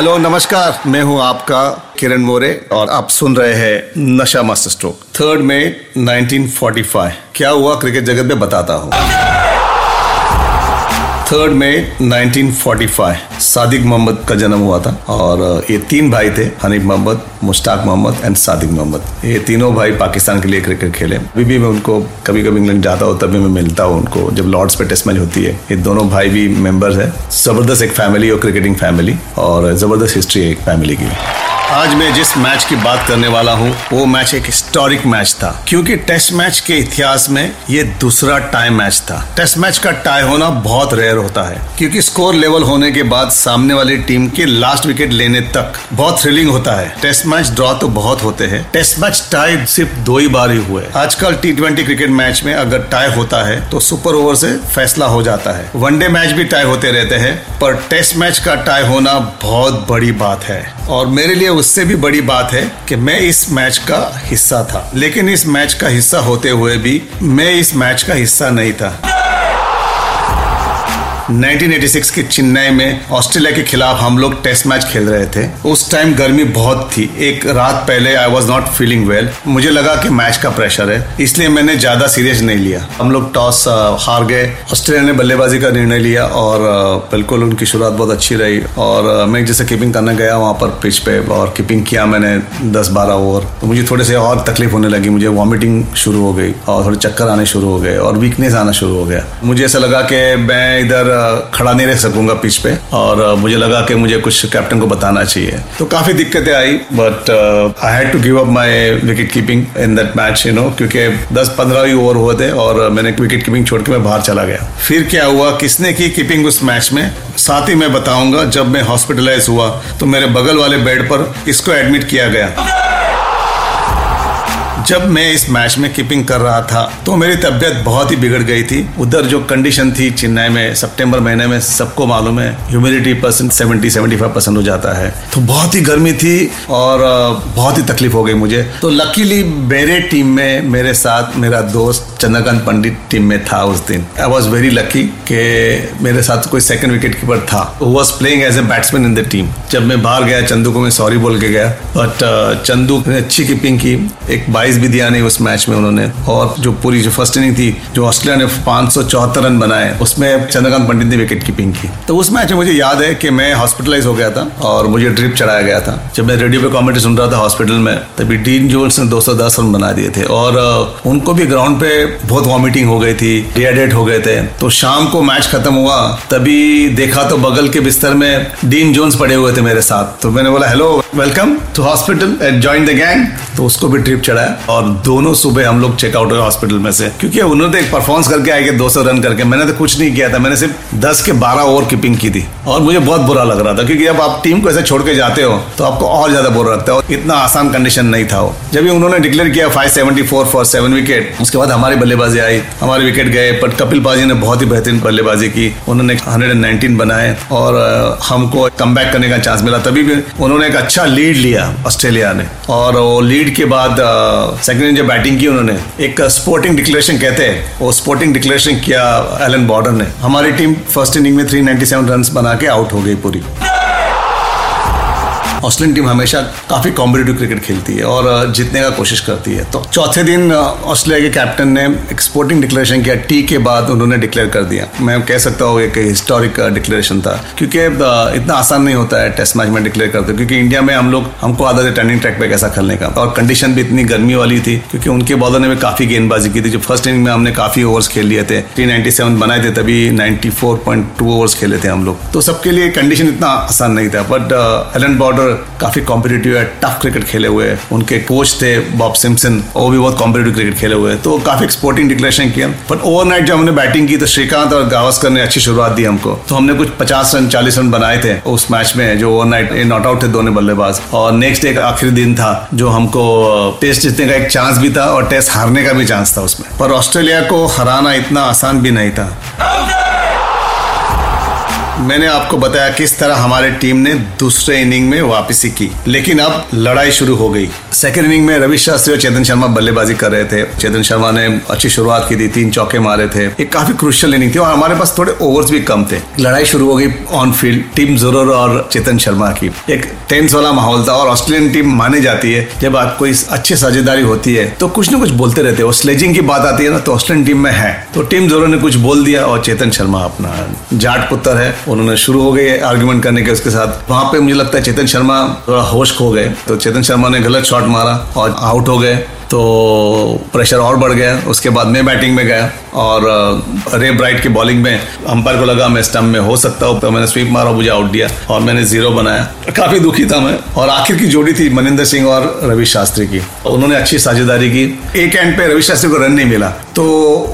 Hello नमस्कार। मैं हूँ आपका किरण मोरे और आप सुन रहे हैं नशा मास्टर स्ट्रोक थर्ड मई 1945 क्या हुआ? क्रिकेट जगत में बताता हूँ। थर्ड मई 1945 सादिक मोहम्मद का जन्म हुआ था और ये तीन भाई थे, हनीफ मोहम्मद, मुश्ताक मोहम्मद एंड सादिक मोहम्मद। ये तीनों भाई पाकिस्तान के लिए क्रिकेट खेले। अभी भी मैं उनको कभी कभी इंग्लैंड जाता हूँ तभी मैं मिलता हूँ उनको। जब लॉर्ड्स पे टेस्ट मैच होती है, ये दोनों भाई भी मेंबर्स है। ज़बरदस्त एक फैमिली और क्रिकेटिंग फैमिली और ज़बरदस्त हिस्ट्री है एक फैमिली की। आज मैं जिस मैच की बात करने वाला हूँ, वो मैच एक हिस्टोरिक मैच था। क्योंकि टेस्ट मैच के इतिहास में ये दूसरा टाई मैच था। टेस्ट मैच का टाई होना बहुत रेयर होता है, क्योंकि स्कोर लेवल होने के बाद सामने वाली टीम के लास्ट विकेट लेने तक बहुत थ्रिलिंग होता है। टेस्ट मैच ड्रॉ तो बहुत होते हैं। टेस्ट मैच टाई सिर्फ़ दो ही बार ही हुए। आजकल टी क्रिकेट मैच में अगर टाई होता है तो सुपर ओवर से फैसला हो जाता है। वनडे मैच भी टाई होते रहते हैं, पर टेस्ट मैच का टाई होना बहुत बड़ी बात है। और मेरे लिए उससे भी बड़ी बात है कि मैं इस मैच का हिस्सा था। लेकिन इस मैच का हिस्सा होते हुए भी मैं इस मैच का हिस्सा नहीं था। 1986 के चेन्नई में ऑस्ट्रेलिया के खिलाफ हम लोग टेस्ट मैच खेल रहे थे। उस टाइम गर्मी बहुत थी। एक रात पहले I was not feeling well मुझे लगा कि मैच का प्रेशर है। इसलिए मैंने ज़्यादा सीरियस नहीं लिया। हम लोग टॉस हार गए। ऑस्ट्रेलिया ने बल्लेबाजी का निर्णय लिया और बिल्कुल उनकी शुरुआत बहुत अच्छी रही। और मैं जैसे कीपिंग करने गया वहाँ पर पिच पे और कीपिंग किया मैंने दस बारह ओवर तो मुझे थोड़े से और तकलीफ़ होने लगी। मुझे वॉमिटिंग शुरू हो गई और थोड़े चक्कर आने शुरू हो गए और वीकनेस आना शुरू हो गया। मुझे ऐसा लगा कि मैं इधर खड़ा नहीं रह सकूँगा पिच पे और मुझे लगा कि मुझे कुछ कैप्टन को बताना चाहिए। तो काफ़ी दिक्कतें आई but I had to give up my wicket keeping in that match you know क्योंकि 10-15 ही ओवर हुए थे और मैंने विकेट कीपिंग छोड़ के मैं बाहर चला गया। फिर क्या हुआ, किसने की कीपिंग उस मैच में? साथ ही मैं बताऊँगा, जब मैं हॉस्पिटलाइज हुआ तो मेरे बगल वाले बेड पर इसको एडमिट किया गया। जब मैं इस मैच में कीपिंग कर रहा था तो मेरी तबीयत बहुत ही बिगड़ गई थी। उधर जो कंडीशन थी चेन्नई में, सितंबर महीने में, सबको मालूम है humidity percent seventy seventy five percent हो जाता है। तो बहुत ही गर्मी थी और बहुत ही तकलीफ़ हो गई मुझे। तो लकीली मेरे टीम में, मेरे साथ मेरा दोस्त चंद्रकांत पंडित टीम में था उस दिन। आई वॉज़ वेरी लकी कि मेरे साथ कोई सेकंड विकेट कीपर था was playing as a batsman in the team जब मैं बाहर गया, चंदू को मैं सॉरी बोल के गया बट चंदू ने अच्छी कीपिंग की। एक बाईस भी दिया नहीं उस मैच में उन्होंने। और जो पूरी जो फ़र्स्ट इनिंग थी, जो ऑस्ट्रेलिया ने पाँच रन बनाए, उसमें चंद्रकांत पंडित ने विकेट कीपिंग की। तो उस मैच में मुझे याद है कि मैं हॉस्पिटलाइज हो गया था और मुझे ड्रिप चढ़ाया गया था। जब मैं रेडियो पे कॉमेंट्री सुन रहा था हॉस्पिटल में, तभी डीन जोन्स ने 210 रन बना दिए थे। और उनको भी ग्राउंड पे बहुत वॉमिटिंग हो गई थी डिहाइड्रेट हो गए थे। तो शाम को मैच खत्म हुआ, तभी देखा तो बगल के बिस्तर में डीन जोन्स पड़े हुए थे मेरे साथ। तो मैंने बोला hello welcome to hospital and join the gang तो उसको भी ट्रिप चढ़ाया। और दोनों सुबह हम लोग चेकआउट हुए हॉस्पिटल में से। क्योंकि उन्होंने एक परफॉर्मेंस करके आए 200 रन करके। मैंने तो कुछ नहीं किया था। मैंने सिर्फ़ 10 के 12 ओवर कीपिंग की थी। और मुझे बहुत बुरा लग रहा था, क्योंकि जब आप टीम को ऐसे छोड़ के जाते हो तो आपको और ज़्यादा बुरा लगता है और इतना आसान कंडीशन नहीं था वो। जब उन्होंने डिक्लेयर किया 574 फॉर सेवन विकेट उसके बाद हमारी बल्लेबाजी आई। हमारे विकेट गए बट कपिल पाजी ने बहुत ही बेहतरीन बल्लेबाजी की। उन्होंने 119 बनाए और हमको कम करने का चांस मिला। तभी भी उन्होंने एक अच्छा लीड लिया ऑस्ट्रेलिया ने। और वो लीड के बाद सेकंड जो बैटिंग की उन्होंने। एक स्पोर्टिंग डिक्लेरेशन कहते हैं। वो स्पोर्टिंग डिक्लेरेशन किया एलन बॉर्डर ने। हमारी टीम फ़र्स्ट इनिंग में 397 रन्स बना के आउट हो गई पूरी। ऑस्ट्रेलियन टीम हमेशा काफ़ी कॉम्पिटेटिव क्रिकेट खेलती है और जीतने का कोशिश करती है। तो चौथे दिन ऑस्ट्रेलिया के कैप्टन ने एक स्पोर्टिंग डिक्लेरेशन किया। टी के बाद उन्होंने डिक्लेयर कर दिया। मैं कह सकता हूँ एक हिस्टोरिक डिक्लेरेशन था। क्योंकि इतना आसान नहीं होता है टेस्ट मैच में डिक्लेयर करते क्योंकि इंडिया में हम लोग, हमको आदत है टर्निंग ट्रैक पे कैसा खेलने का। और कंडीशन भी इतनी गर्मी वाली थी, क्योंकि उनके बॉलर ने भी काफ़ी गेंदबाजी की थी। जो फ़र्स्ट इनिंग में हमने काफ़ी ओवर्स खेल लिए थे। थ्री बनाए थे, तभी ninety four point two overs खेले थे हम लोग। तो सबके लिए कंडीशन इतना आसान नहीं था। बट एलन बॉर्डर काफ़ी कॉम्पिटेटिव है टफ क्रिकेट खेले हुए उनके कोच थे बॉब सिम्सन वो भी बहुत कॉम्पिटेटिव क्रिकेट खेले हुए तो काफ़ी एक्सपोर्टिंग डिक्लेरेशन किया। बट ओवरनाइट जब हमने बैटिंग की तो श्रीकांत और गावस्कर ने अच्छी शुरुआत दी हमको। तो हमने कुछ पचास रन, चालीस रन बनाए थे उस मैच में, जो ओवरनाइट नॉट आउट थे दोनों बल्लेबाज। और नेक्स्ट एक आखिरी दिन था, जो हमको टेस्ट जीतने का एक चांस भी था और टेस्ट हारने का भी चांस था उसमें। पर ऑस्ट्रेलिया को हराना इतना आसान भी नहीं था। मैंने आपको बताया किस तरह हमारे टीम ने दूसरे इनिंग में वापसी की, लेकिन अब लड़ाई शुरू हो गई। सेकेंड इनिंग में रवि शास्त्री और चेतन शर्मा बल्लेबाजी कर रहे थे। चेतन शर्मा ने अच्छी शुरुआत की थी, तीन चौके मारे थे। एक काफ़ी क्रुशियल इनिंग थी और हमारे पास थोड़े ओवर्स भी कम थे। लड़ाई शुरू हो गई ऑन फ़ील्ड टीम ज़रूर और चेतन शर्मा की। एक टेंस वाला माहौल था और ऑस्ट्रेलियन टीम मानी जाती है, जब आप कोई अच्छी साझेदारी होती है तो कुछ ना कुछ बोलते रहते हैं। स्लेजिंग की बात आती है ना तो ऑस्ट्रेलियन टीम में है। तो टीम जोरो ने कुछ बोल दिया और चेतन शर्मा अपना जाट पुत्र है। उन्होंने शुरू हो गए आर्ग्यूमेंट करने के उसके साथ। वहाँ पे मुझे लगता है चेतन शर्मा थोड़ा होश खो गए। तो चेतन शर्मा ने गलत शॉट मारा और आउट हो गए। तो प्रेशर और बढ़ गया। उसके बाद मैं बैटिंग में गया और रे ब्राइट की बॉलिंग में अंपायर को लगा मैं स्टम्प में हो सकता हूँ। तो मैंने स्वीप मारा, मुझे आउट दिया और मैंने ज़ीरो बनाया। काफ़ी दुखी था मैं। और आखिर की जोड़ी थी मनिंदर सिंह और रवि शास्त्री की। उन्होंने अच्छी साझेदारी की। एक एंड पे रवि शास्त्री को रन नहीं मिला। तो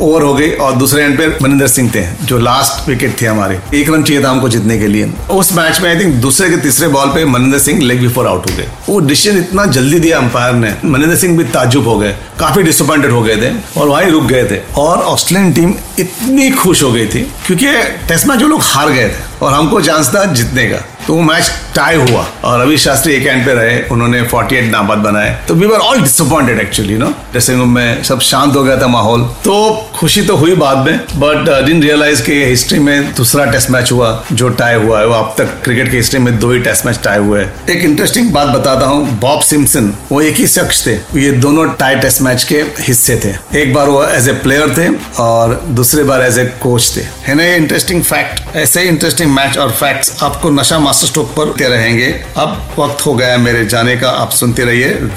ओवर हो गई और दूसरे एंड पे मनिंदर सिंह थे, जो लास्ट विकेट थे हमारे। एक रन चाहिए था को जीतने के लिए। उस मैच में आई थिंक दूसरे के तीसरे बॉल पे Maninder Singh leg before out हो गए। वो डिसीज़न इतना जल्दी दिया अंपायर ने। मनिंदर सिंह भी ताजुब हो गए। काफ़ी डिसअपॉइंटेड हो गए थे और वहीं रुक गए थे। और ऑस्ट्रेलियन टीम इतनी खुश हो गई थी क्योंकि टेस्ट मैच वो लोग हार गए थे और हमको चांस था जीतने का। तो वो मैच टाई हुआ। और रवि शास्त्री एक एंड पे रहे, उन्होंने 48 नाबाद बनाए। तो we were all disappointed actually no room में सब शांत हो गया था माहौल। तो खुशी तो हुई बाद में बट डिन रियलाइज़ कि हिस्ट्री में दूसरा टेस्ट मैच हुआ, जो टाई हुआ है। वो अब तक क्रिकेट की हिस्ट्री में दो ही टेस्ट मैच टाई हुए एक इंटरेस्टिंग बात बताता हूँ बॉब सिम्सन वो एक ही शख्स थे। ये दोनों टाई टेस्ट मैच के हिस्से थे। एक बार वो एज ए प्लेयर थे, और दूसरे बार एज ए कोच थे। है ना ये इंटरेस्टिंग फैक्ट ऐसे ही इंटरेस्टिंग मैच और फैक्ट्स आपको नशा मास्टर स्ट्रोक पर रहेंगे। अब वक्त हो गया मेरे जाने का। आप सुनते रहिए।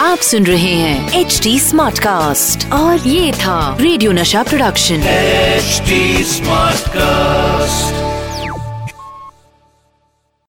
आप सुन रहे हैं एच डी स्मार्ट कास्ट और ये था रेडियो नशा प्रोडक्शन एच स्मार्ट कास्ट